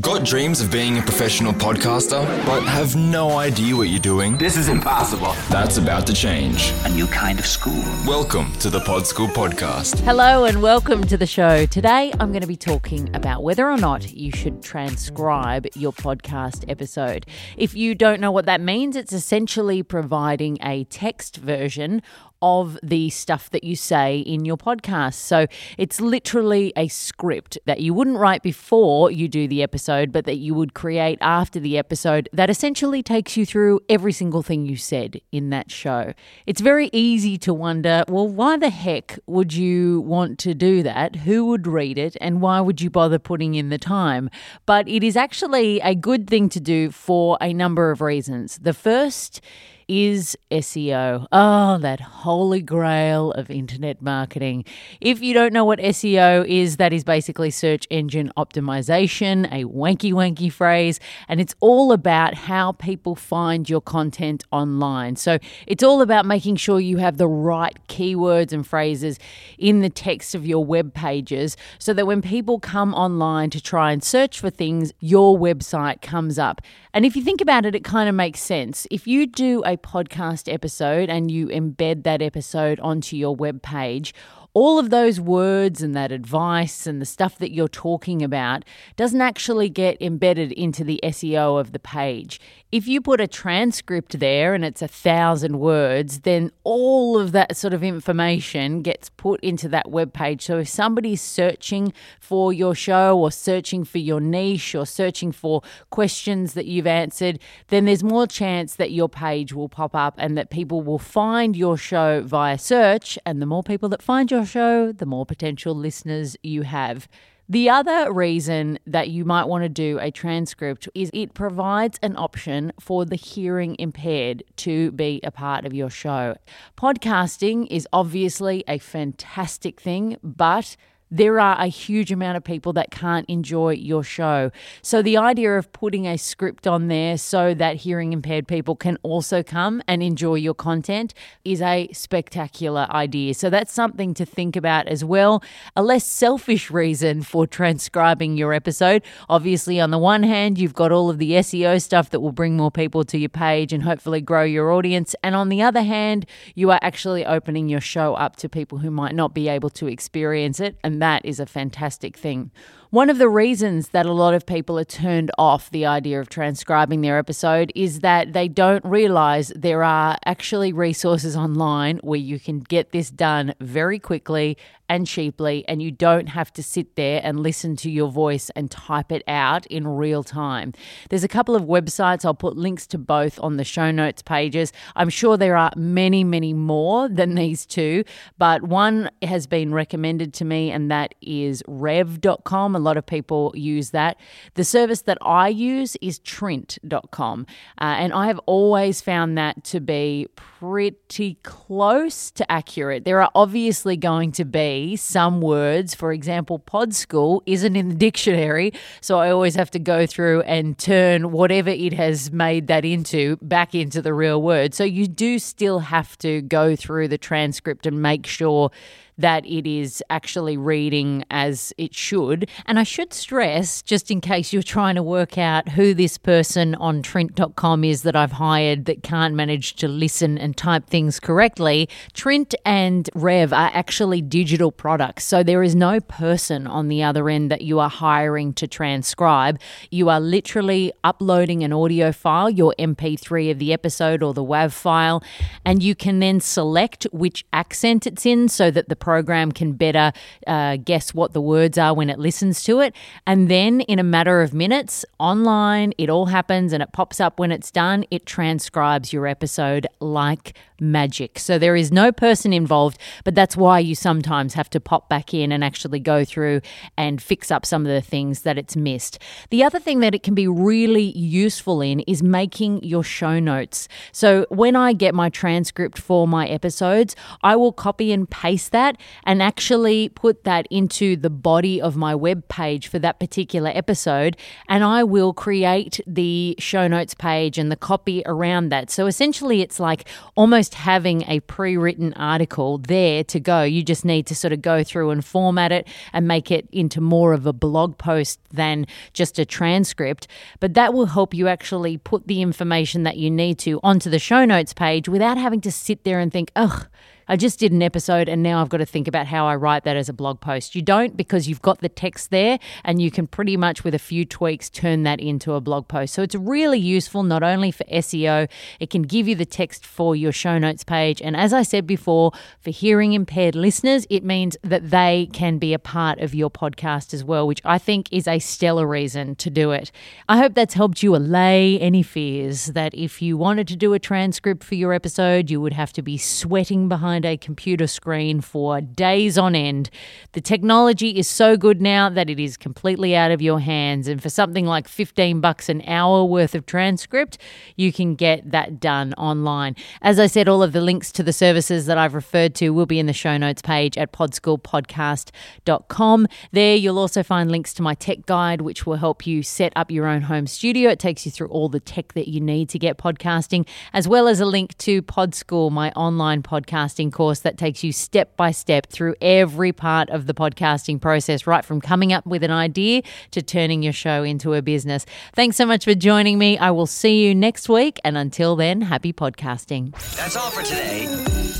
Got dreams of being a professional podcaster, but have no idea what you're doing? This is impossible. That's about to change. A new kind of school. Welcome to the Pod School Podcast. Hello and welcome to the show. Today I'm going to be talking about whether or not you should transcribe your podcast episode. If you don't know what that means, it's essentially providing a text version of the stuff that you say in your podcast. So it's literally a script that you wouldn't write before you do the episode, but that you would create after the episode that essentially takes you through every single thing you said in that show. It's very easy to wonder well, why the heck would you want to do that? Who would read it? And why would you bother putting in the time? But it is actually a good thing to do for a number of reasons. The first is SEO. Oh, that holy grail of internet marketing. If you don't know what SEO is, that is basically search engine optimization, a wanky wanky phrase, and it's all about how people find your content online. So it's all about making sure you have the right keywords and phrases in the text of your web pages so that when people come online to try and search for things, your website comes up. And if you think about it, it kind of makes sense. If you do a podcast episode and you embed that episode onto your web page, all of those words and that advice and the stuff that you're talking about doesn't actually get embedded into the SEO of the page. If you put a transcript there and it's a thousand words, then all of that sort of information gets put into that web page. So if somebody's searching for your show or searching for your niche or searching for questions that you've answered, then there's more chance that your page will pop up and that people will find your show via search. And the more people that find your show, the more potential listeners you have. The other reason that you might want to do a transcript is it provides an option for the hearing impaired to be a part of your show. Podcasting is obviously a fantastic thing, but there are a huge amount of people that can't enjoy your show. So, the idea of putting a script on there so that hearing impaired people can also come and enjoy your content is a spectacular idea. So, that's something to think about as well. A less selfish reason for transcribing your episode. Obviously, on the one hand, you've got all of the SEO stuff that will bring more people to your page and hopefully grow your audience. And on the other hand, you are actually opening your show up to people who might not be able to experience it. And that is a fantastic thing. One of the reasons that a lot of people are turned off the idea of transcribing their episode is that they don't realize there are actually resources online where you can get this done very quickly and cheaply, and you don't have to sit there and listen to your voice and type it out in real time. There's a couple of websites, I'll put links to both on the show notes pages. I'm sure there are many, many more than these two, but one has been recommended to me, and that is rev.com. Lot of people use that. The service that I use is trint.com, uh, and I have always found that to be pretty close to accurate. There are obviously going to be some words, for example, pod school isn't in the dictionary. So I always have to go through and turn whatever it has made that into back into the real word. So you do still have to go through the transcript and make sure that it is actually reading as it should. And I should stress, just in case you're trying to work out who this person on Trint.com is that I've hired that can't manage to listen and type things correctly, Trint and Rev are actually digital products. So there is no person on the other end that you are hiring to transcribe. You are literally uploading an audio file, your MP3 of the episode or the WAV file, and you can then select which accent it's in so that the program can better uh, guess what the words are when it listens to it. And then in a matter of minutes, online, it all happens and it pops up when it's done. It transcribes your episode like magic. So there is no person involved, but that's why you sometimes have to pop back in and actually go through and fix up some of the things that it's missed. The other thing that it can be really useful in is making your show notes. So when I get my transcript for my episodes, I will copy and paste that and actually put that into the body of my web page for that particular episode. And I will create the show notes page and the copy around that. So essentially, it's like almost just having a pre written article there to go. You just need to sort of go through and format it and make it into more of a blog post than just a transcript. But that will help you actually put the information that you need to onto the show notes page without having to sit there and think, ugh, I just did an episode and now I've got to think about how I write that as a blog post. You don't because you've got the text there and you can pretty much, with a few tweaks, turn that into a blog post. So it's really useful not only for SEO, it can give you the text for your show notes page. And as I said before, for hearing impaired listeners, it means that they can be a part of your podcast as well, which I think is a stellar reason to do it. I hope that's helped you allay any fears that if you wanted to do a transcript for your episode, you would have to be sweating behind behind a computer screen for days on end. The technology is so good now that it is completely out of your hands. And for something like 15 bucks an hour worth of transcript, you can get that done online. As I said, all of the links to the services that I've referred to will be in the show notes page at podschoolpodcast.com. There you'll also find links to my tech guide, which will help you set up your own home studio. It takes you through all the tech that you need to get podcasting, as well as a link to PodSchool, my online podcasting podcasting course that takes you step by step through every part of the podcasting process, right from coming up with an idea to turning your show into a business. Thanks so much for joining me. I will see you next week. And until then, happy podcasting. That's all for today.